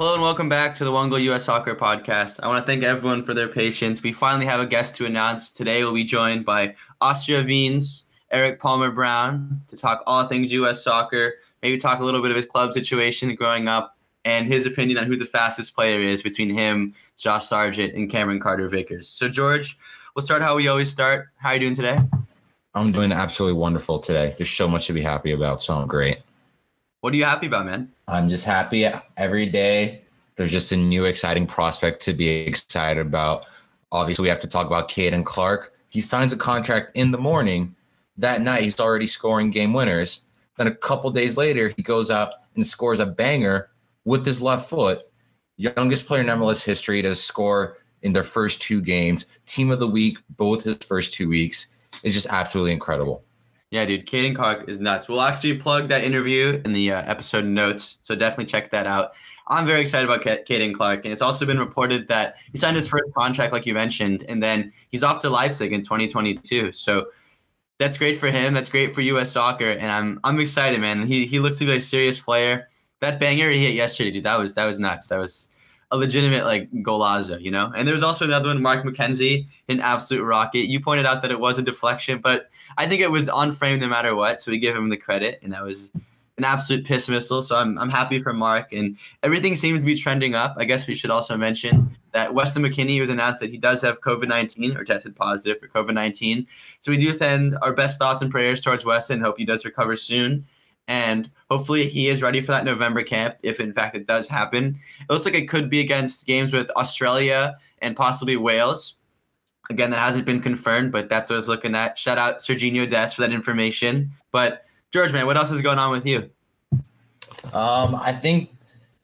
Hello and welcome back to the Goal US Soccer Podcast. I want to thank everyone for their patience. We finally have a guest to announce. Today we'll be joined by Austria Wien's Erik Palmer Brown to talk all things US soccer, maybe talk a little bit of his club situation growing up, and his opinion on who the fastest player is between him, Josh Sargent, and Cameron Carter Vickers. So, George, we'll start how we always start. How are you doing today? I'm doing absolutely wonderful today. There's so much to be happy about, so I'm great. What are you happy about, man? I'm just happy every day. There's just a new exciting prospect to be excited about. Obviously, we have to talk about Caden Clark. He signs a contract in the morning. That night, he's already scoring game winners. Then a couple days later, he goes out and scores a banger with his left foot. Youngest player in MLS history to score in their first two games. Team of the week, both his first two weeks. It's just absolutely incredible. Yeah, dude, Caden Clark is nuts. We'll actually plug that interview in the uh, episode notes, so definitely check that out. I'm very excited about Caden Clark, and it's also been reported that he signed his first contract, like you mentioned, and then he's off to Leipzig in 2022. So that's great for him. That's great for U.S. soccer, and I'm I'm excited, man. He he looks to be a serious player. That banger he hit yesterday, dude, that was that was nuts. That was a legitimate like golazo, you know. And there was also another one, Mark McKenzie, an absolute rocket. You pointed out that it was a deflection, but I think it was on frame no matter what. So we give him the credit, and that was an absolute piss missile. So I'm I'm happy for Mark, and everything seems to be trending up. I guess we should also mention that Weston McKennie was announced that he does have COVID 19 or tested positive for COVID 19. So we do send our best thoughts and prayers towards Weston. Hope he does recover soon and hopefully he is ready for that November camp if in fact it does happen. It looks like it could be against games with Australia and possibly Wales. Again, that hasn't been confirmed, but that's what I was looking at. Shout out Sergiño Dest for that information. But George, man, what else is going on with you? Um, I think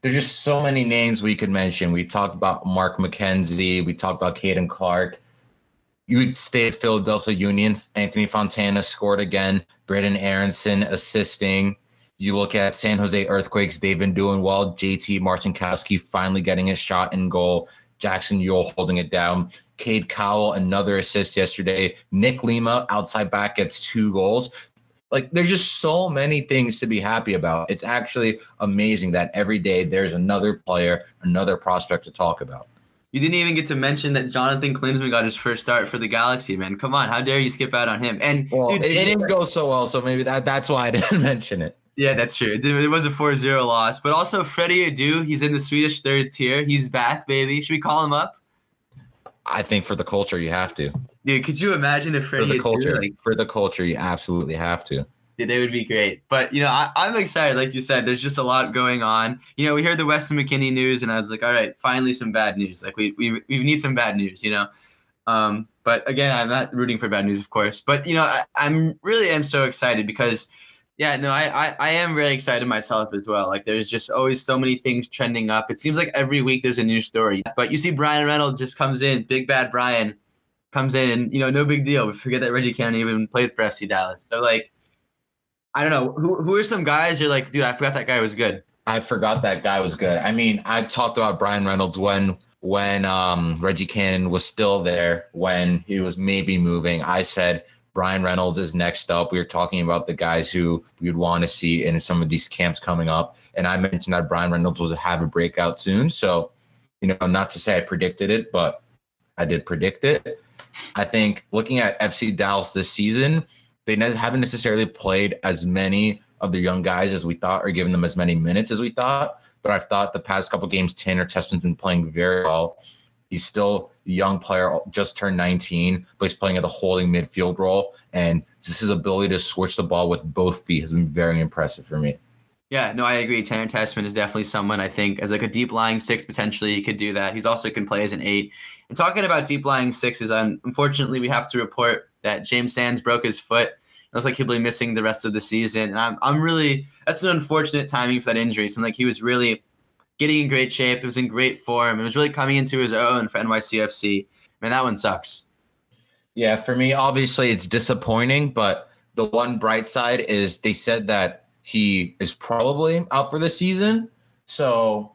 there's just so many names we could mention. We talked about Mark McKenzie. We talked about Caden Clark. You stay at Philadelphia Union. Anthony Fontana scored again. Brenden Aaronson assisting. You look at San Jose Earthquakes, they've been doing well. JT Marcinkowski finally getting a shot in goal. Jackson Yueill holding it down. Cade Cowell, another assist yesterday. Nick Lima, outside back, gets two goals. Like, there's just so many things to be happy about. It's actually amazing that every day there's another player, another prospect to talk about. You didn't even get to mention that Jonathan Klinsmann got his first start for the Galaxy, man. Come on, how dare you skip out on him? And well, dude, it, didn't go so well, so maybe that that's why I didn't mention it. Yeah, that's true. It was a 4-0 loss, but also Freddie Adu, he's in the Swedish third tier. He's back, baby. Should we call him up? I think for the culture, you have to. Dude, could you imagine if Freddie for the culture? like, for the culture, you absolutely have to. They would be great. But you know, I, am excited. Like you said, there's just a lot going on. You know, we heard the Weston McKennie news, and I was like, all right, finally some bad news. Like we we we need some bad news. You know. Um, but again, I'm not rooting for bad news, of course. But you know, I, I'm really am so excited because, yeah, no, I, I I am really excited myself as well. Like there's just always so many things trending up. It seems like every week there's a new story. But you see, Bryan Reynolds just comes in, big bad Bryan, comes in, and you know, no big deal. We forget that Reggie Cannon even played for FC Dallas. So like I don't know who who are some guys you're like, dude, I forgot that guy was good. I forgot that guy was good. I mean, I talked about Bryan Reynolds when when um, Reggie Cannon was still there, when he was maybe moving. I said Bryan Reynolds is next up. We were talking about the guys who we'd want to see in some of these camps coming up, and I mentioned that Bryan Reynolds was to have a breakout soon. So, you know, not to say I predicted it, but I did predict it. I think looking at FC Dallas this season, they haven't necessarily played as many of the young guys as we thought, or given them as many minutes as we thought. But I've thought the past couple games, Tanner Tessmann's been playing very well. He's still a young player, just turned 19, but he's playing at the holding midfield role. And just his ability to switch the ball with both feet has been very impressive for me. Yeah, no, I agree. Tanner Tessmann is definitely someone I think as like a deep lying six potentially he could do that. He's also can play as an eight. And talking about deep lying sixes, unfortunately we have to report that James Sands broke his foot. It looks like he'll be missing the rest of the season. And I'm, I'm really, that's an unfortunate timing for that injury. So like he was really getting in great shape. It was in great form. It was really coming into his own for NYCFC. Man, that one sucks. Yeah, for me, obviously it's disappointing, but the one bright side is they said that he is probably out for the season. So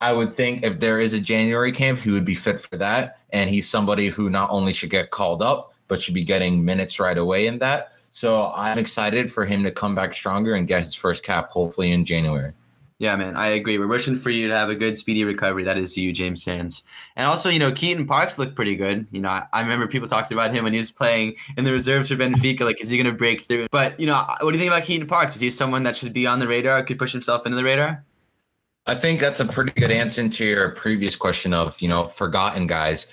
I would think if there is a January camp, he would be fit for that. And he's somebody who not only should get called up, but should be getting minutes right away in that. So I'm excited for him to come back stronger and get his first cap hopefully in January. Yeah, man, I agree. We're wishing for you to have a good, speedy recovery. That is to you, James Sands. And also, you know, Keaton Parks looked pretty good. You know, I, I remember people talked about him when he was playing in the reserves for Benfica. Like, is he going to break through? But, you know, what do you think about Keaton Parks? Is he someone that should be on the radar, could push himself into the radar? I think that's a pretty good answer to your previous question of, you know, forgotten guys.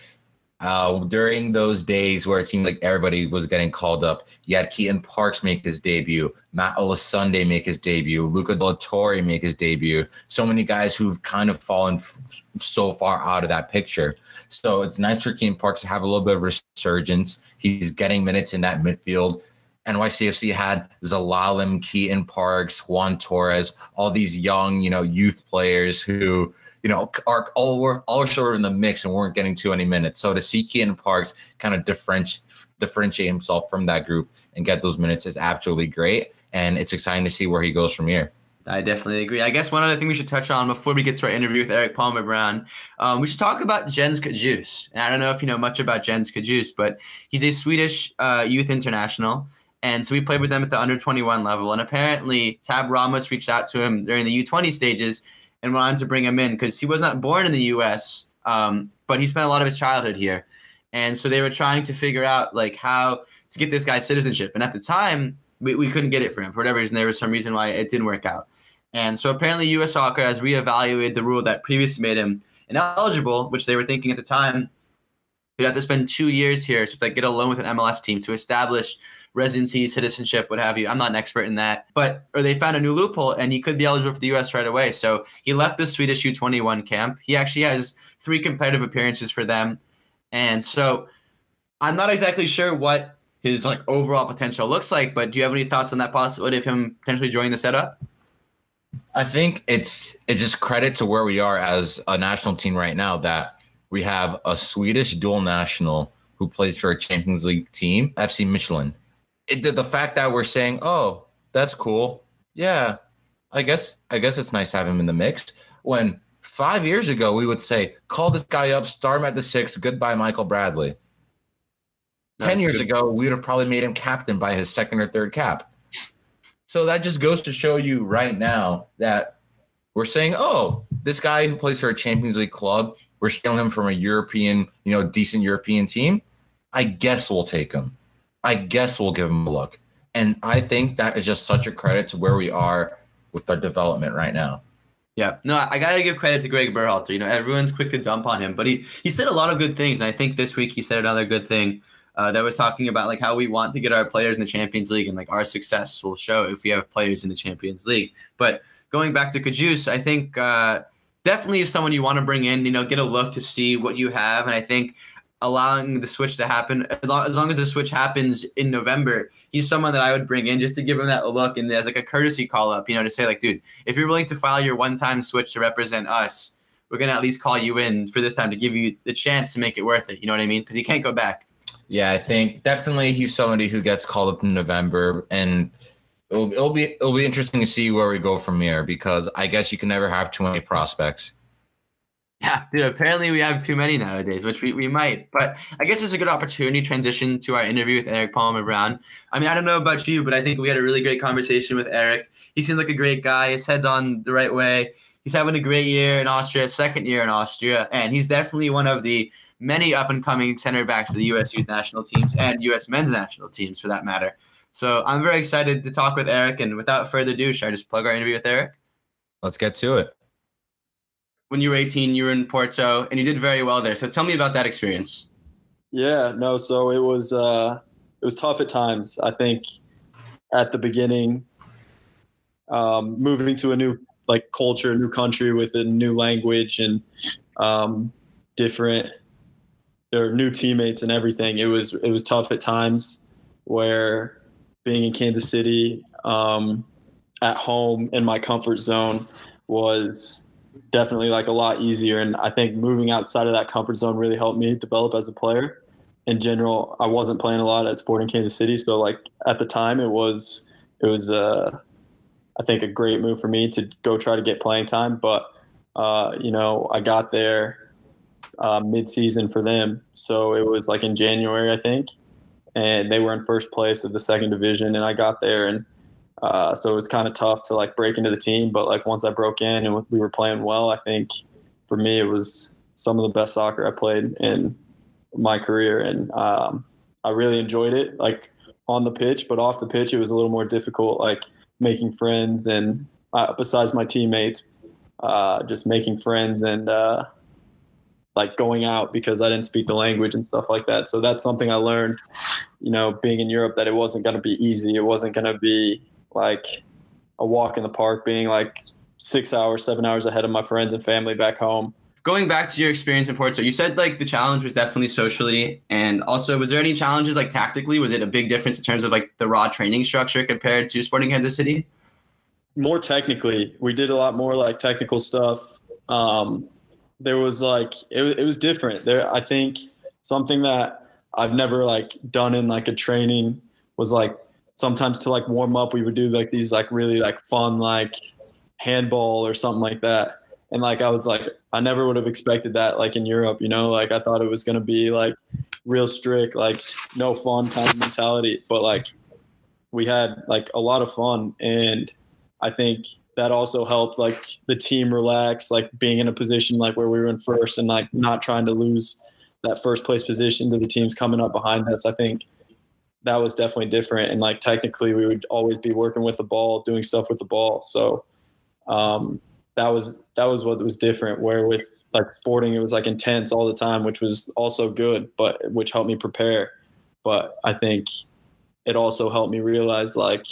Uh, during those days where it seemed like everybody was getting called up, you had Keaton Parks make his debut, Matt Olosunde make his debut, Luca de la Torre make his debut. So many guys who've kind of fallen f- so far out of that picture. So it's nice for Keaton Parks to have a little bit of resurgence. He's getting minutes in that midfield. NYCFC had Zelalem, Keaton Parks, Juan Torres, all these young, you know, youth players who – you know, are all were all sort of in the mix and weren't getting too many minutes. So to see Keaton Parks kind of differentiate differentiate himself from that group and get those minutes is absolutely great. And it's exciting to see where he goes from here. I definitely agree. I guess one other thing we should touch on before we get to our interview with Erik Palmer Brown, um, we should talk about Jens Cajuste. And I don't know if you know much about Jens Cajuste, but he's a Swedish uh, youth international. And so we played with them at the under 21 level. And apparently, Tab Ramos reached out to him during the U20 stages and wanted to bring him in because he was not born in the U.S., um, but he spent a lot of his childhood here, and so they were trying to figure out like how to get this guy citizenship. And at the time, we, we couldn't get it for him for whatever reason. There was some reason why it didn't work out. And so apparently, U.S. Soccer has reevaluated the rule that previously made him ineligible, which they were thinking at the time. He'd have to spend two years here, so they get a loan with an MLS team to establish residency, citizenship, what have you. I'm not an expert in that, but or they found a new loophole and he could be eligible for the U.S. right away. So he left the Swedish U21 camp. He actually has three competitive appearances for them, and so I'm not exactly sure what his like overall potential looks like. But do you have any thoughts on that possibility of him potentially joining the setup? I think it's it's just credit to where we are as a national team right now that we have a Swedish dual national who plays for a Champions League team, FC Midtjylland it, the, the fact that we're saying, oh, that's cool. Yeah, I guess I guess it's nice to have him in the mix. When five years ago we would say, call this guy up, start him at the six, goodbye, Michael Bradley. Ten years good. ago, we would have probably made him captain by his second or third cap. So that just goes to show you right now that we're saying, oh, this guy who plays for a Champions League club, we're stealing him from a European, you know, decent European team. I guess we'll take him. I guess we'll give him a look. And I think that is just such a credit to where we are with our development right now. Yeah, no, I gotta give credit to Greg Berhalter. You know, everyone's quick to dump on him, but he he said a lot of good things, and I think this week he said another good thing uh, that was talking about like how we want to get our players in the Champions League, and like our success will show if we have players in the Champions League. But going back to Cajuste, I think uh, definitely is someone you want to bring in. You know, get a look to see what you have, and I think allowing the switch to happen as long, as the switch happens in November, he's someone that I would bring in just to give him that look and as like a courtesy call up, you know, to say like, dude, if you're willing to file your one-time switch to represent us, we're gonna at least call you in for this time to give you the chance to make it worth it. You know what I mean? Because he can't go back. Yeah, I think definitely he's somebody who gets called up in November, and it'll, it'll be it'll be interesting to see where we go from here because I guess you can never have too many prospects. Yeah, dude, apparently we have too many nowadays, which we, we might. But I guess it's a good opportunity to transition to our interview with Erik Palmer Brown. I mean, I don't know about you, but I think we had a really great conversation with Erik. He seems like a great guy. His head's on the right way. He's having a great year in Austria, second year in Austria, and he's definitely one of the many up and coming center backs for the U.S. youth national teams and U.S. men's national teams, for that matter. So I'm very excited to talk with Erik. And without further ado, should I just plug our interview with Erik? Let's get to it when you were 18, you were in Porto and you did very well there. So tell me about that experience. Yeah, no, so it was uh, it was tough at times. I think at the beginning, um, moving to a new like culture, new country with a new language and um, different or new teammates and everything. It was it was tough at times where being in Kansas City um, at home in my comfort zone was definitely like a lot easier. And I think moving outside of that comfort zone really helped me develop as a player. In general, I wasn't playing a lot at Sporting Kansas City, so like at the time, it was it was uh, I think a great move for me to go try to get playing time. But uh, you know, I got there uh, mid-season for them, so it was like in January, I think, and they were in first place of the second division, and I got there and Uh, so it was kind of tough to like break into the team. But like once I broke in and we were playing well, I think for me it was some of the best soccer I played in my career, and um, I really enjoyed it. Like on the pitch, but off the pitch, it was a little more difficult. Like making friends and uh, besides my teammates, uh, just making friends and uh, like going out because I didn't speak the language and stuff like that. So that's something I learned, you know, being in Europe that it wasn't going to be easy. It wasn't going to be like a walk in the park, being like six hours, seven hours ahead of my friends and family back home. Going back to your experience in Porto, you said like the challenge was definitely socially, and also was there any challenges like tactically? Was it a big difference in terms of like the raw training structure compared to Sporting Kansas City? More technically, we did a lot more like technical stuff. Um, there was like it, it was different. There, I think something that I've never like done in like a training was like sometimes to like warm up we would do like these like really like fun like handball or something like that. And like i was like i never would have expected that like in europe you know? Like i thought it was to be like real strict like no fun kind of mentality. But like we had like a lot of fun. And i think that also helped like the team relax like being in a position like where we were in first and like not trying to lose that first place position to the teams coming up behind us i think that was definitely different. And like technically, we would always be working with the ball, doing stuff with the ball. So um, that was that was what was different. Where with like sporting, it was like intense all the time, which was also good, but which helped me prepare. But I think it also helped me realize like,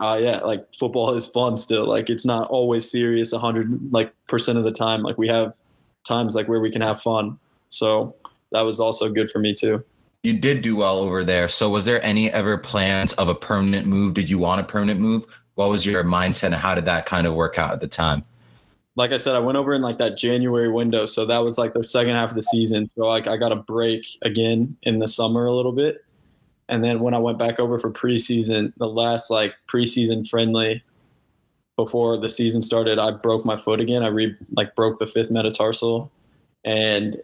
uh, yeah, like football is fun still. Like it's not always serious a hundred like percent of the time. Like we have times like where we can have fun. So that was also good for me too you did do well over there. So was there any ever plans of a permanent move? Did you want a permanent move? What was your mindset and how did that kind of work out at the time? Like I said, I went over in like that January window. So that was like the second half of the season. So like I got a break again in the summer a little bit. And then when I went back over for preseason, the last like preseason friendly before the season started, I broke my foot again. I re like broke the fifth metatarsal and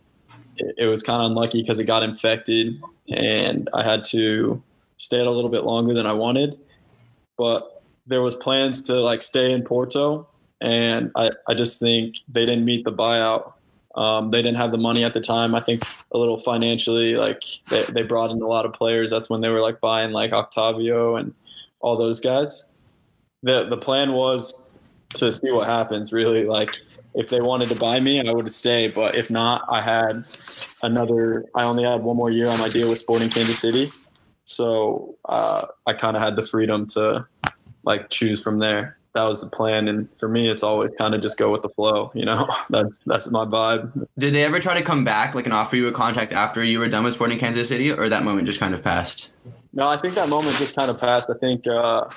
it was kind of unlucky because it got infected and I had to stay out a little bit longer than I wanted. But there was plans to like stay in Porto, and I, I just think they didn't meet the buyout. Um, they didn't have the money at the time. I think a little financially, like they, they brought in a lot of players. That's when they were like buying like Octavio and all those guys. The the plan was to see what happens. Really, like if they wanted to buy me, I would stay. But if not, I had another. I only had one more year on my deal with Sporting Kansas City, so uh, I kind of had the freedom to like choose from there. That was the plan, and for me, it's always kind of just go with the flow. You know, that's that's my vibe. Did they ever try to come back, like, and offer you a contract after you were done with Sporting Kansas City, or that moment just kind of passed? No, I think that moment just kind of passed. I think uh,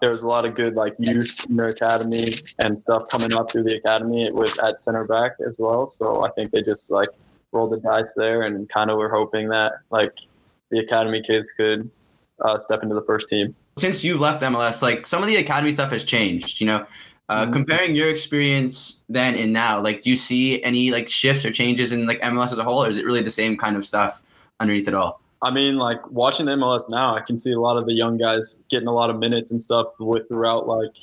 there was a lot of good like youth in their academy and stuff coming up through the academy with at center back as well. So I think they just like rolled the dice there and kind of were hoping that like the academy kids could uh, step into the first team. Since you've left MLS, like some of the academy stuff has changed. You know, uh, mm-hmm. comparing your experience then and now, like do you see any like shifts or changes in like MLS as a whole, or is it really the same kind of stuff underneath it all? I mean, like watching the MLS now, I can see a lot of the young guys getting a lot of minutes and stuff with throughout like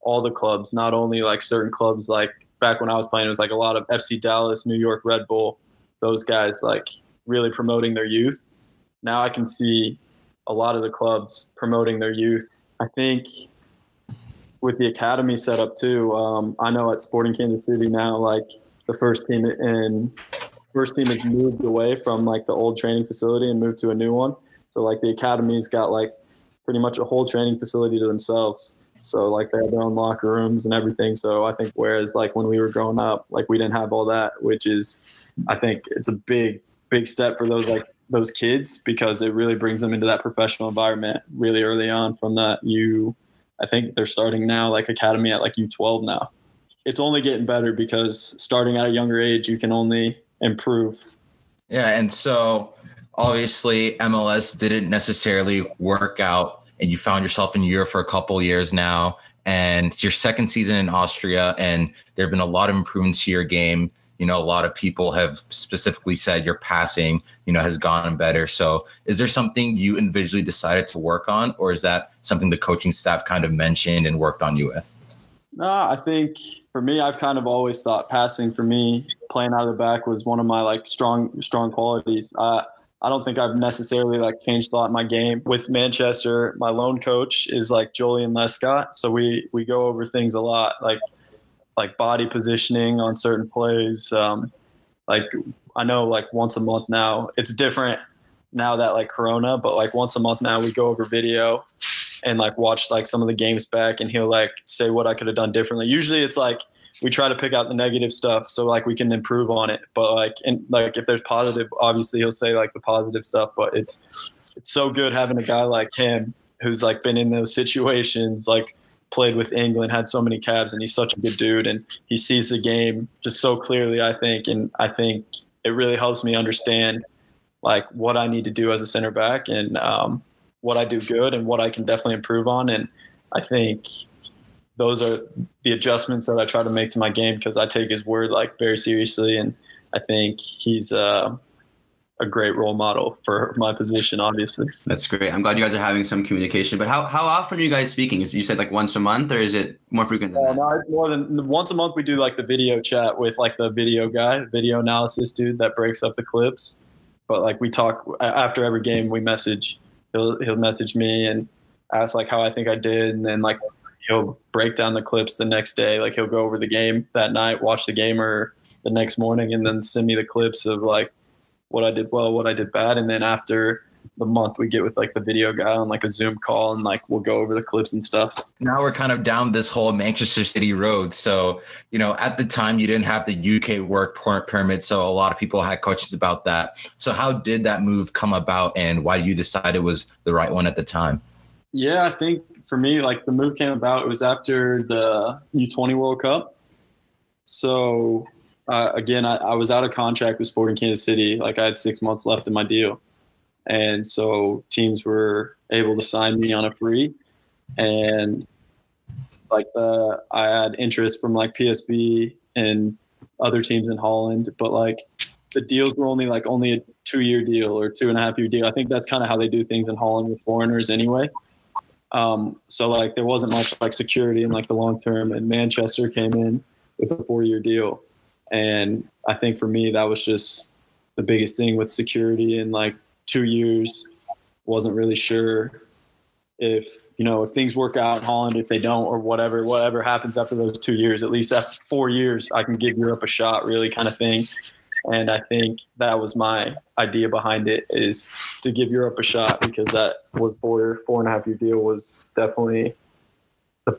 all the clubs, not only like certain clubs. Like back when I was playing, it was like a lot of FC Dallas, New York Red Bull, those guys like really promoting their youth. Now I can see a lot of the clubs promoting their youth. I think with the academy set up too, um, I know at Sporting Kansas City now, like the first team in first team has moved away from like the old training facility and moved to a new one. So like the academy's got like pretty much a whole training facility to themselves. So like they have their own locker rooms and everything. So I think whereas like when we were growing up, like we didn't have all that, which is I think it's a big big step for those like those kids because it really brings them into that professional environment really early on from that you I think they're starting now like academy at like U12 now. It's only getting better because starting at a younger age you can only improve. Yeah, and so obviously MLS didn't necessarily work out, and you found yourself in Europe for a couple years now, and your second season in Austria, and there have been a lot of improvements to your game. you know, a lot of people have specifically said your passing, you know, has gotten better. So is there something you individually decided to work on, or is that something the coaching staff kind of mentioned and worked on you with? No, I think for me, I've kind of always thought passing for me, playing out of the back was one of my like strong, strong qualities. Uh, I don't think I've necessarily like changed a lot in my game. With Manchester, my loan coach is like Joleon Lescott, so we we go over things a lot, like like body positioning on certain plays. Um, like I know, like once a month now, it's different now that like Corona, but like once a month now, we go over video and like watch like some of the games back, and he'll like say what I could have done differently. Usually, it's like we try to pick out the negative stuff so like we can improve on it but like and like if there's positive obviously he'll say like the positive stuff but it's it's so good having a guy like him who's like been in those situations like played with england had so many cabs and he's such a good dude and he sees the game just so clearly i think and i think it really helps me understand like what i need to do as a center back and um, what i do good and what i can definitely improve on and i think those are the adjustments that I try to make to my game because I take his word like very seriously, and I think he's uh, a great role model for my position. Obviously, that's great. I'm glad you guys are having some communication. But how how often are you guys speaking? Is you said like once a month, or is it more frequent than uh, that? No, more than once a month. We do like the video chat with like the video guy, video analysis dude that breaks up the clips. But like we talk after every game, we message. He'll he'll message me and ask like how I think I did, and then like he'll break down the clips the next day. Like he'll go over the game that night, watch the game or the next morning, and then send me the clips of like what I did well, what I did bad, and then after the month we get with like the video guy on like a Zoom call and like we'll go over the clips and stuff. Now we're kind of down this whole Manchester City road. So, you know, at the time you didn't have the UK work permit. So a lot of people had questions about that. So how did that move come about and why did you decide it was the right one at the time? Yeah, I think for me, like the move came about. It was after the U20 World Cup. So uh, again, I, I, was out of contract with Sporting Kansas City. Like I had six months left in my deal, and so teams were able to sign me on a free, and like the I had interest from like PSV and other teams in Holland, but like the deals were only like only a two year deal or two and a half year deal. I think that's kind of how they do things in Holland with foreigners anyway. Um, so like there wasn't much like security in like the long term, and Manchester came in with a four year deal, and I think for me that was just the biggest thing with security and like two years. Wasn't really sure if you know if things work out in Holland, if they don't, or whatever whatever happens after those two years. At least after four years, I can give Europe a shot, really kind of thing and I think that was my idea behind it is to give Europe a shot because that was four four and a half year deal was definitely the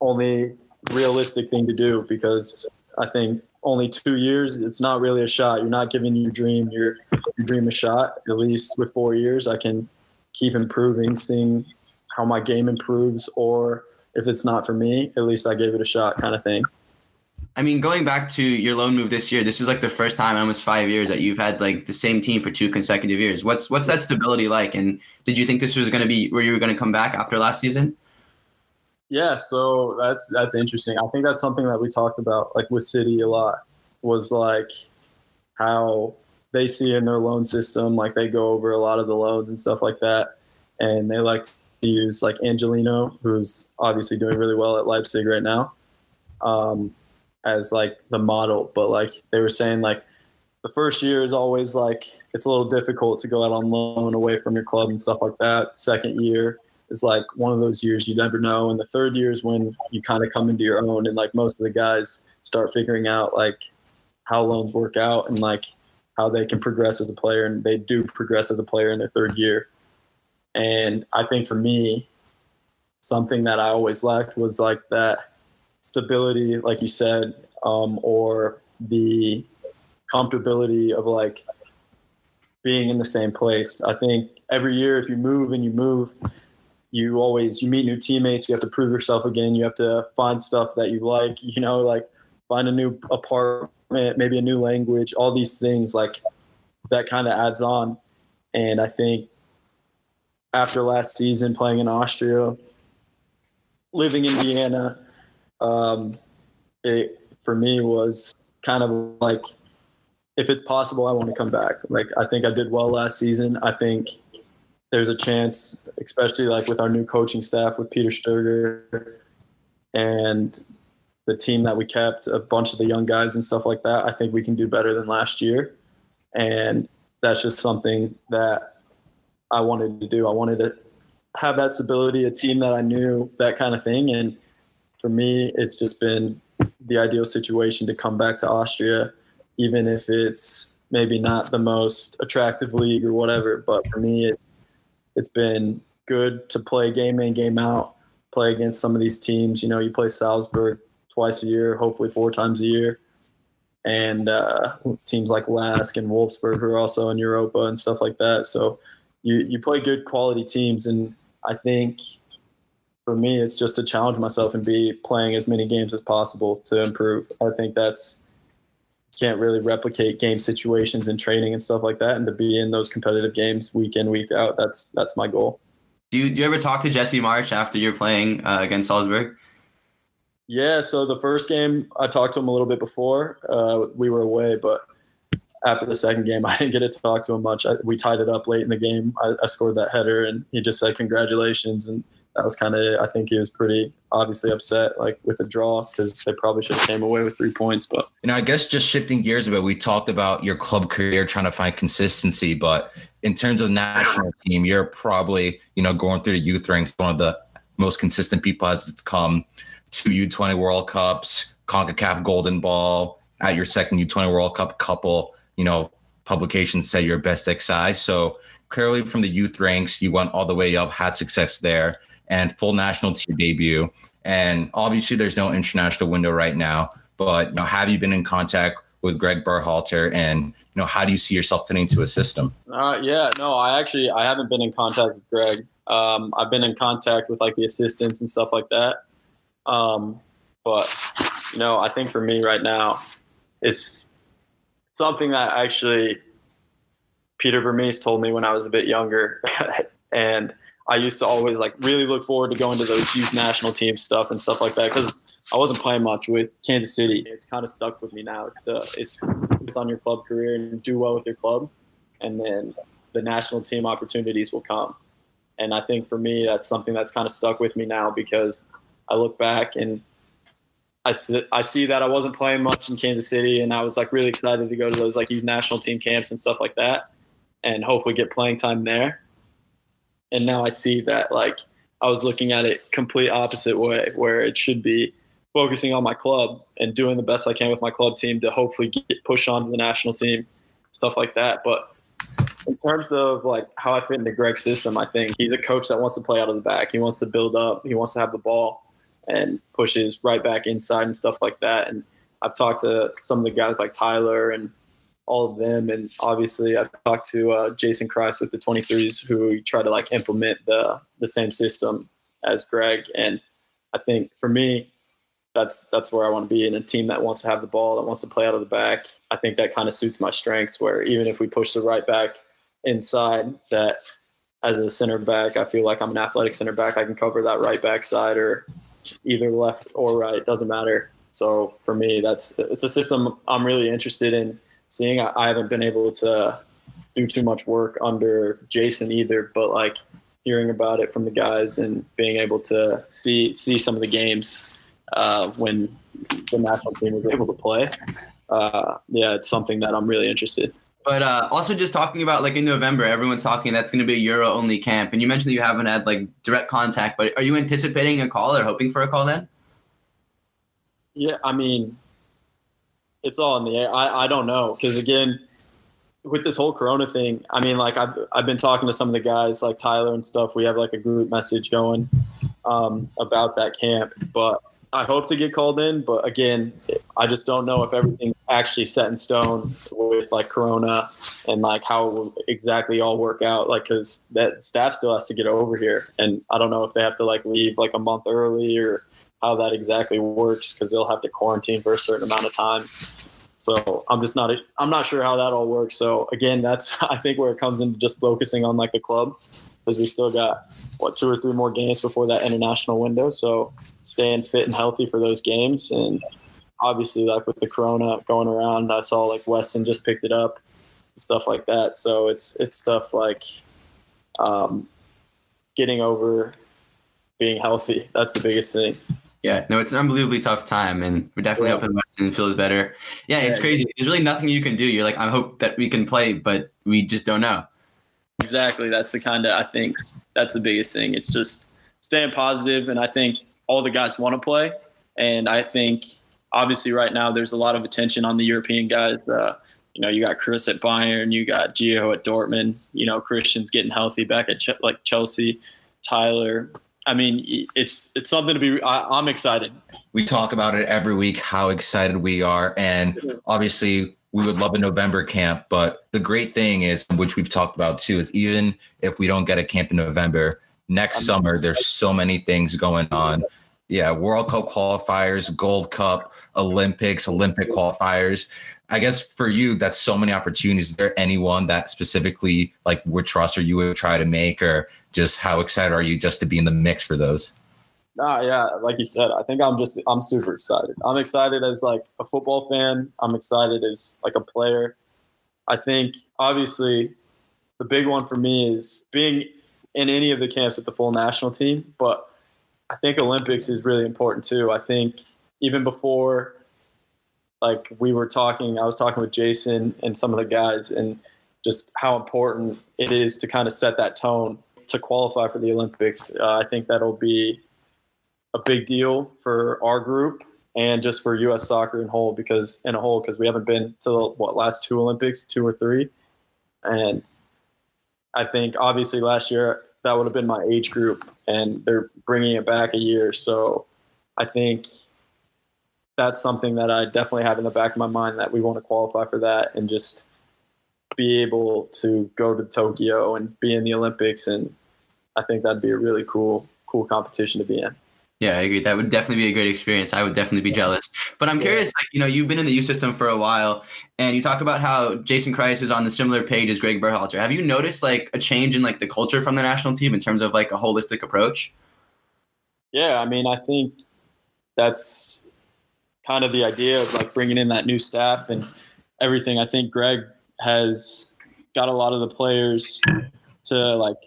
only realistic thing to do because I think only two years it's not really a shot. You're not giving your dream your your dream a shot. At least with four years, I can keep improving, seeing how my game improves, or if it's not for me, at least I gave it a shot, kind of thing. I mean, going back to your loan move this year, this is like the first time in almost five years that you've had like the same team for two consecutive years. What's what's that stability like? And did you think this was going to be where you were going to come back after last season? Yeah, so that's that's interesting. I think that's something that we talked about, like with City, a lot. Was like how they see in their loan system, like they go over a lot of the loans and stuff like that, and they like to use like Angelino, who's obviously doing really well at Leipzig right now. Um, as like the model, but like they were saying like the first year is always like it's a little difficult to go out on loan away from your club and stuff like that. Second year is like one of those years you never know, and the third year is when you kind of come into your own, and like most of the guys start figuring out like how loans work out and like how they can progress as a player, and they do progress as a player in their third year. And I think for me, something that I always lacked was like that stability, like you said, um, or the comfortability of like being in the same place. I think every year, if you move and you move, you always you meet new teammates. You have to prove yourself again. You have to find stuff that you like. You know, like find a new apartment, maybe a new language. All these things like that kind of adds on. And I think after last season playing in Austria, living in Vienna, um, it for me was kind of like if it's possible, I want to come back. Like I think I did well last season. I think there's a chance, especially like with our new coaching staff with Peter Stöger and the team that we kept, a bunch of the young guys and stuff like that. I think we can do better than last year, and that's just something that I wanted to do. I wanted to have that stability, a team that I knew, that kind of thing. And for me, it's just been the ideal situation to come back to Austria, even if it's maybe not the most attractive league or whatever. But for me, it's it's been good to play game in, game out, play against some of these teams. You know, you play Salzburg twice a year, hopefully four times a year. And uh, teams like Lask and Wolfsberg who are also in Europa and stuff like that. So you, you play good quality teams. And I think for me, it's just to challenge myself and be playing as many games as possible to improve. I think that's can't really replicate game situations and training and stuff like that. And to be in those competitive games week in, week out, that's that's my goal. Do you, do you ever talk to Jesse Marsch after you're playing uh, against Salzburg? Yeah, so the first game I talked to him a little bit before uh, we were away, but after the second game I didn't get to talk to him much. I, we tied it up late in the game. I, I scored that header, and he just said congratulations and that was kind of I think he was pretty obviously upset like with the draw because they probably should have came away with three points. But you know, I guess just shifting gears a bit, we talked about your club career trying to find consistency, but in terms of national team, you're probably you know going through the youth ranks, one of the most consistent people as it's come. Two U20 World Cups, CONCACAF Golden Ball at your second U20 World Cup, couple you know publications say your best XI. So clearly from the youth ranks, you went all the way up, had success there and full national team debut. And obviously, there's no international window right now. But you know, have you been in contact with Greg Berhalter, and you know, how do you see yourself fitting into a system? Uh, yeah, no, I actually I haven't been in contact with Greg. Um, I've been in contact with like the assistants and stuff like that. Um, but you know, I think for me right now, it's something that actually Peter Vermes told me when I was a bit younger, and I used to always like really look forward to going to those youth national team stuff and stuff like that because I wasn't playing much with Kansas City. It's kind of stuck with me now. It's to it's focus on your club career and do well with your club, and then the national team opportunities will come. And I think for me, that's something that's kind of stuck with me now because I look back and I see, I see that I wasn't playing much in Kansas City, and I was like really excited to go to those like youth national team camps and stuff like that, and hopefully get playing time there and now I see that like I was looking at it complete opposite way, where it should be focusing on my club and doing the best I can with my club team to hopefully get push on to the national team, stuff like that. But in terms of like how I fit into Greg's system, I think he's a coach that wants to play out of the back. He wants to build up. He wants to have the ball and pushes right back inside and stuff like that. And I've talked to some of the guys like Tyler and all of them. And obviously, I've talked to uh, Jason Kreis with the 23s, who try to like implement the the same system as Greg. And I think for me, that's that's where I want to be in a team that wants to have the ball, that wants to play out of the back. I think that kind of suits my strengths. Where even if we push the right back inside, that as a center back, I feel like I'm an athletic center back. I can cover that right back side or either left or right, doesn't matter. So for me, that's it's a system I'm really interested in seeing. I, I haven't been able to do too much work under Jason either, but like hearing about it from the guys and being able to see see some of the games uh, when the national team was able to play. Uh, yeah, it's something that I'm really interested. But uh, also just talking about like in November, everyone's talking that's going to be a Euro only camp, and you mentioned that you haven't had like direct contact. But are you anticipating a call or hoping for a call then? Yeah, I mean, it's all in the air. I, I don't know because again, with this whole Corona thing, I mean, like I've I've been talking to some of the guys like Tyler and stuff. We have like a group message going um, about that camp, but I hope to get called in. But again, I just don't know if everything's actually set in stone with like Corona and like how it will exactly all work out. Like, because that staff still has to get over here, and I don't know if they have to like leave like a month early or how that exactly works because they'll have to quarantine for a certain amount of time. So I'm just not I'm not sure how that all works. So again, that's I think where it comes into just focusing on like the club because we still got what two or three more games before that international window. So staying fit and healthy for those games and obviously, like with the Corona going around, I saw like Weston just picked it up and stuff like that. So it's it's stuff like um, getting over being healthy. That's the biggest thing. Yeah, no, it's an unbelievably tough time, and we're definitely Yeah. hoping Weston feels better. Yeah, it's Yeah. crazy. There's really nothing you can do. You're like, I hope that we can play, but we just don't know. Exactly. That's the kind of I think that's the biggest thing. It's just staying positive, and I think all the guys want to play, and I think obviously right now there's a lot of attention on the European guys. Uh, you know, you got Chris at Bayern, you got Gio at Dortmund. You know, Christian's getting healthy back at Ch- like Chelsea, Tyler. I mean, it's it's something to be. I, I'm excited. we talk about it every week how excited we are and obviously we would love a november camp but the great thing is which we've talked about too is even if we don't get a camp in november next summer there's so many things going on yeah world cup qualifiers gold cup olympics olympic qualifiers i guess for you that's so many opportunities is there anyone that specifically like would trust or you would try to make or just how excited are you just to be in the mix for those Nah, yeah, like you said, I think I'm just I'm super excited. I'm excited as like a football fan. I'm excited as like a player. I think obviously the big one for me is being in any of the camps with the full national team, but I think Olympics is really important too. I think even before like we were talking, I was talking with Jason and some of the guys and just how important it is to kind of set that tone to qualify for the Olympics. Uh, I think that'll be a big deal for our group and just for U.S. soccer in whole because in a whole because we haven't been to the what last two Olympics, two or three, and I think obviously last year that would have been my age group, and they're bringing it back a year, so I think that's something that I definitely have in the back of my mind that we want to qualify for that and just be able to go to Tokyo and be in the Olympics, and I think that'd be a really cool cool competition to be in. Yeah, I agree. That would definitely be a great experience. I would definitely be jealous. But I'm curious, like, you know, you've been in the youth system for a while and you talk about how Jason Kreis is on the similar page as Greg Berhalter. Have you noticed like a change in like the culture from the national team in terms of like a holistic approach? Yeah, I mean, I think that's kind of the idea of like bringing in that new staff and everything. I think Greg has got a lot of the players to like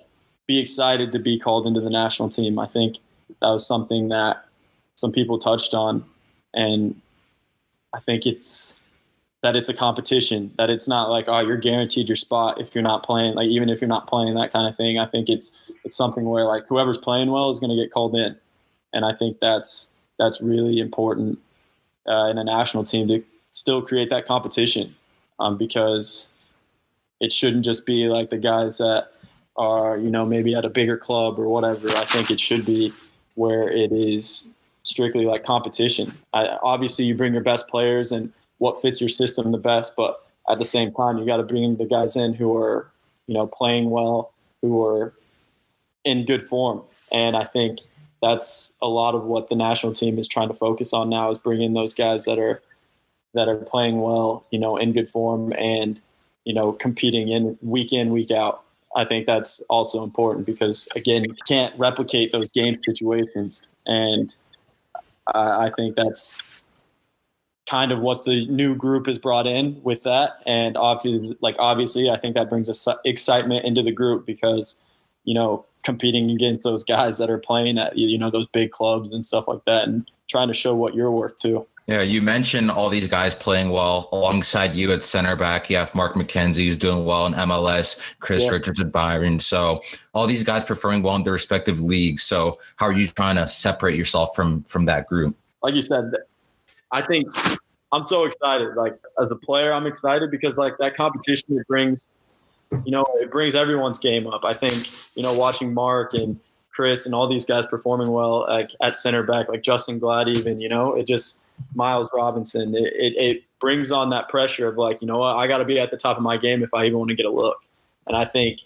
be excited to be called into the national team. I think that was something that some people touched on, and I think it's that it's a competition. That it's not like oh you're guaranteed your spot if you're not playing. Like even if you're not playing that kind of thing. I think it's it's something where like whoever's playing well is going to get called in and I think that's that's really important uh, in a national team to still create that competition um, because it shouldn't just be like the guys that are you know maybe at a bigger club or whatever. I think it should be where it is strictly like competition. I, obviously, you bring your best players and what fits your system the best, but at the same time, you got to bring the guys in who are you know playing well, who are in good form, and I think that's a lot of what the national team is trying to focus on now is bringing those guys that are that are playing well, you know, in good form and you know competing in week in week out. I think that's also important because again, you can't replicate those game situations, and I, I think that's kind of what the new group has brought in with that. And obviously, like obviously, I think that brings excitement into the group because you know competing against those guys that are playing at you know those big clubs and stuff like that and trying to show what you're worth too Yeah, you mentioned all these guys playing well alongside you at center back. You have Mark McKenzie who's doing well in MLS, Chris Yeah. Richards at Bayern. So all these guys performing well in their respective leagues. So how are you trying to separate yourself from from that group? like you said i think i'm so excited like as a player i'm excited because like that competition it brings you know it brings everyone's game up i think you know watching mark and chris and all these guys performing well like at center back like justin glad even you know it just miles robinson it, it, it brings on that pressure of like you know what i got to be at the top of my game if i even want to get a look and i think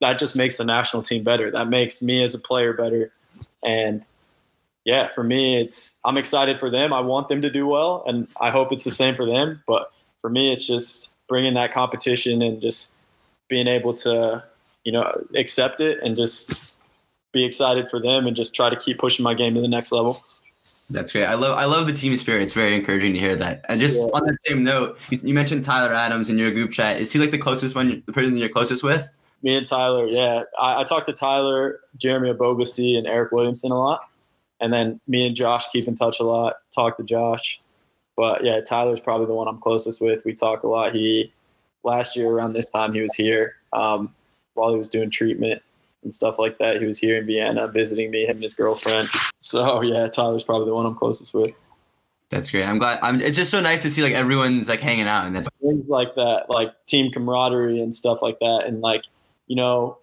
that just makes the national team better that makes me as a player better and yeah, for me, it's I'm excited for them. I want them to do well, and I hope it's the same for them. But for me, it's just bringing that competition and just being able to, you know, accept it and just be excited for them and just try to keep pushing my game to the next level. That's great. I love I love the team spirit. It's very encouraging to hear that. And just Yeah. on the same note, you, you mentioned Tyler Adams in your group chat. Is he like the closest one, the person you're closest with? Me and Tyler, yeah. I, I talked to Tyler, Jeremy Ebobisse, and Eryk Williamson a lot. And then me and Josh keep in touch a lot. Talk to Josh. But yeah, Tyler's probably the one I'm closest with. We talk a lot. He last year around this time he was here um, while he was doing treatment and stuff like that. He was here in Vienna visiting me, him and his girlfriend. So yeah, Tyler's probably the one I'm closest with. That's great. I'm glad. I'm. It's just so nice to see like everyone's like hanging out, and that's things like that, like team camaraderie and stuff like that. And like, you know,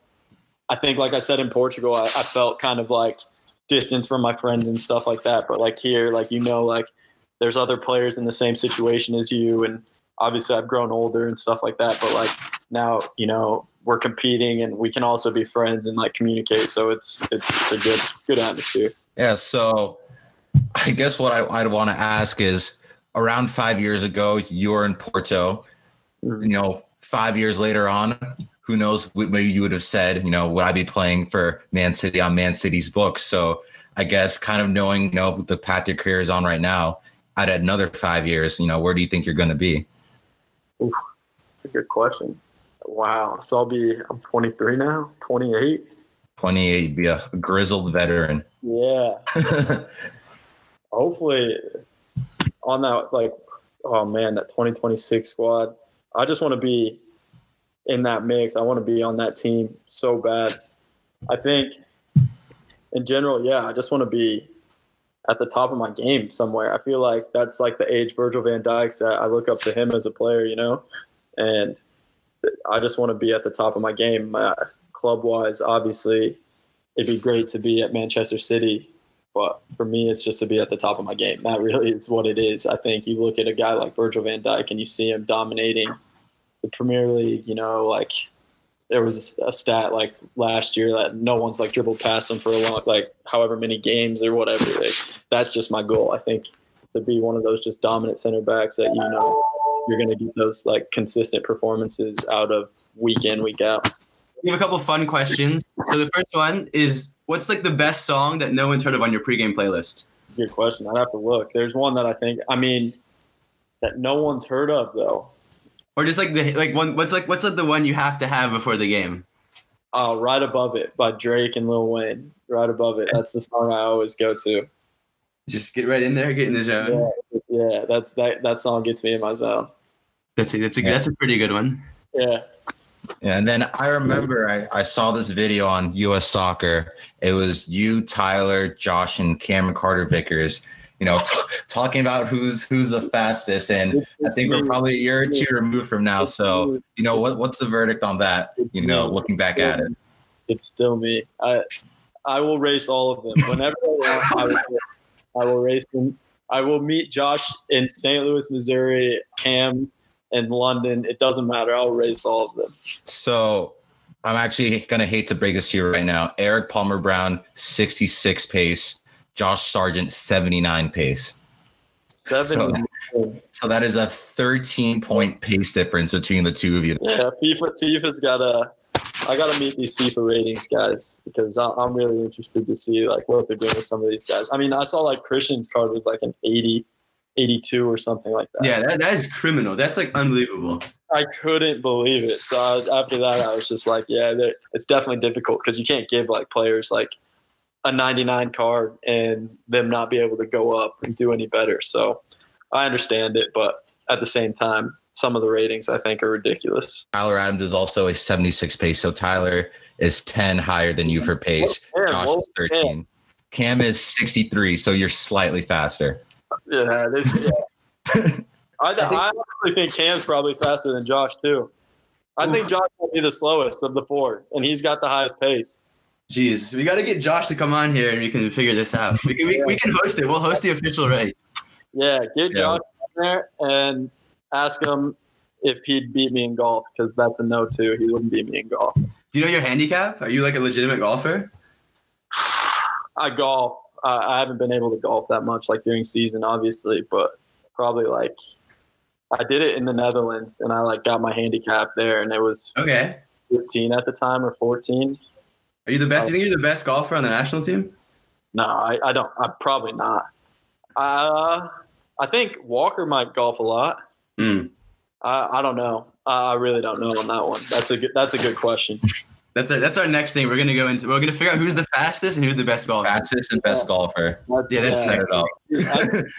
I think, like I said in Portugal, I, I felt kind of like distance from my friends and stuff like that. But like here, like, you know, like there's other players in the same situation as you. And obviously I've grown older and stuff like that. But like now, you know, we're competing and we can also be friends and like communicate. So it's, it's, it's a good, good atmosphere. Yeah. So I guess what I, I'd want to ask is around five years ago, you were in Porto. Mm-hmm. You know, five years later on, who knows? Maybe you would have said, you know, would I be playing for Man City on Man City's books? So I guess kind of knowing, you know, the path your career is on right now, at another five years, you know, where do you think you're going to be? It's a good question. Wow. So I'll be, I'm 23 now, 28. 28, be a grizzled veteran. Yeah. hopefully on that like oh man that 2026 squad i just want to be in that mix i want to be on that team so bad i think in general yeah i just want to be at the top of my game somewhere i feel like that's like the age virgil van Dijk's at. i look up to him as a player you know and i just want to be at the top of my game uh, club wise obviously it'd be great to be at manchester city but for me, it's just to be at the top of my game. That really is what it is. I think you look at a guy like Virgil van Dijk and you see him dominating the Premier League. You know, like there was a stat like last year that no one's like dribbled past him for a long, like however many games or whatever. Like, that's just my goal. I think to be one of those just dominant center backs that you know you're going to get those like consistent performances out of week in week out. We have a couple fun questions. So the first one is, what's like the best song that no one's heard of on your pregame playlist? Good question. I'd have to look. There's one that I think. I mean, that no one's heard of though. Or just like the like one. What's like what's like the one you have to have before the game? Uh, right above it by Drake and Lil Wayne. Right above it. That's the song I always go to. Just get right in there, get in the zone. Yeah, yeah. That's that. That song gets me in my zone. That's a, that's a Yeah. that's a pretty good one. Yeah. Yeah, and then I remember I, I saw this video on US Soccer. It was you, Tyler, Josh, and Cameron Carter Vickers. You know, t- talking about who's who's the fastest, and I think we're probably a year or two removed from now. So, you know, what what's the verdict on that? You know, looking back at it. It's still me. I I will race all of them whenever I want. I will, I will race them. I will meet Josh in St. Louis, Missouri, Cam in London. It doesn't matter. I'll race all of them. So I'm actually gonna hate to break this to you right now. Erik Palmer Brown, 66 pace. Josh Sargent, 79 pace. Seven. So that is a 13 point pace difference between the two of you. Yeah, FIFA, FIFA's got a. I got to meet these FIFA ratings guys because I- I'm really interested to see like what they're doing with some of these guys. I mean, I saw like Christian's card was like an 80, 82 or something like that. Yeah, that, that is criminal. That's like unbelievable. I couldn't believe it. So I, after that, I was just like, yeah, it's definitely difficult because you can't give like players like a 99 card and them not be able to go up and do any better. So I understand it, but at the same time, some of the ratings I think are ridiculous. Tyler Adams is also a 76 pace. So Tyler is 10 higher than you for pace. Cam, Josh is 13. Cam is 63, so you're slightly faster. Yeah, this. Yeah. I, I honestly think Cam's probably faster than Josh too. I think Josh will be the slowest of the four, and he's got the highest pace. Jeez, we got to get Josh to come on here and we can figure this out. We can, we, we can host it. We'll host the official race. Yeah, get Yeah. Josh there and ask him if he'd beat me in golf because that's a no too. He wouldn't beat me in golf. Do you know your handicap? Are you like a legitimate golfer? I golf. Uh, I haven't been able to golf that much, like during season, obviously, but probably like I did it in the Netherlands, and I like got my handicap there, and it was Okay. 15 at the time or 14. Are you the best? You think you're the best golfer on the national team? No, I, I don't. I'm probably not. Uh, I think Walker might golf a lot. Mm. I, I don't know. I I really don't know on that one. That's a good. That's a good question. That's our, that's our next thing. We're gonna go into. We're gonna figure out who's the fastest and who's the best golfer. Fastest and best golfer. That's, Yeah, that's uh, Set it up.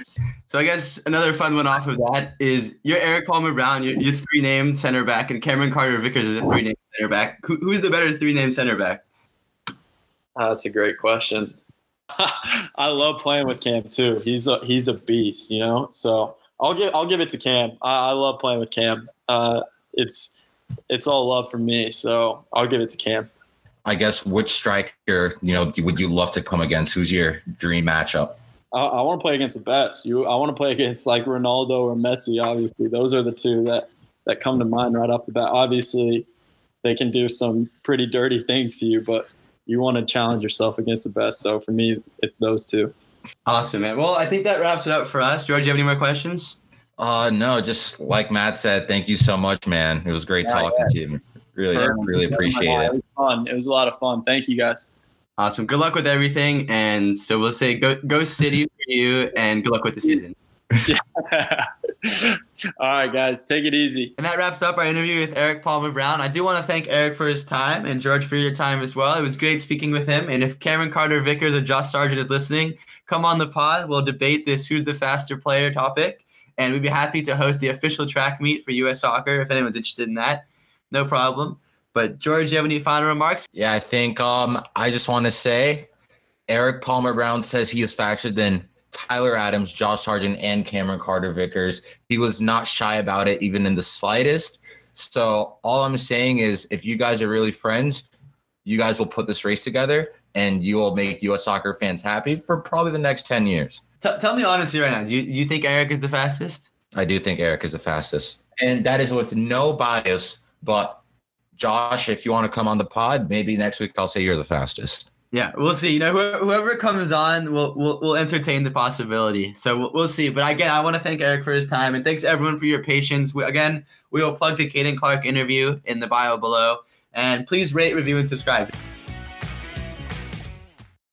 So I guess another fun one off of that is you're Erik Palmer Brown. You're, you're three named center back, and Cameron Carter Vickers is a three named center back. Who, who's the better three named center back? Uh, that's a great question. I love playing with Cam too. He's a he's a beast, you know. So I'll give I'll give it to Cam. I, I love playing with Cam. Uh, it's it's all love for me. So I'll give it to Cam. I guess which striker, you know, would you love to come against? Who's your dream matchup? I, I want to play against the best. You, I want to play against like Ronaldo or Messi. Obviously, those are the two that that come to mind right off the bat. Obviously, they can do some pretty dirty things to you, but you want to challenge yourself against the best. So for me, it's those two. Awesome, man. Well, I think that wraps it up for us. George, do you have any more questions? Uh no, just like Matt said, thank you so much, man. It was great Yeah, talking to you. Really, really appreciate It it. was fun. It was a lot of fun. Thank you guys. Awesome. Good luck with everything, and so we'll say go go City for you, and good luck with the season. All right, guys, take it easy. And that wraps up our interview with Erik Palmer Brown. I do want to thank Erik for his time and George for your time as well. It was great speaking with him. And if Cameron Carter Vickers or Josh Sargent is listening, come on the pod. We'll debate this who's the faster player topic. And we'd be happy to host the official track meet for US soccer if anyone's interested in that. No problem. But George, do you have any final remarks? Yeah, I think um I just want to say Erik Palmer Brown says he is faster than Tyler Adams, Josh Sargent, and Cameron Carter Vickers. He was not shy about it, even in the slightest. So all I'm saying is if you guys are really friends, you guys will put this race together and you will make US soccer fans happy for probably the next 10 years. T- tell me honestly right now. Do you, do you think Erik is the fastest? I do think Erik is the fastest. And that is with no bias, but Josh, if you want to come on the pod, maybe next week I'll say you're the fastest. Yeah, we'll see. You know, whoever, comes on, we'll, we'll we'll entertain the possibility. So we'll, we'll see. But again, I want to thank Erik for his time and thanks everyone for your patience. We, again, we will plug the Caden Clark interview in the bio below, and please rate, review, and subscribe.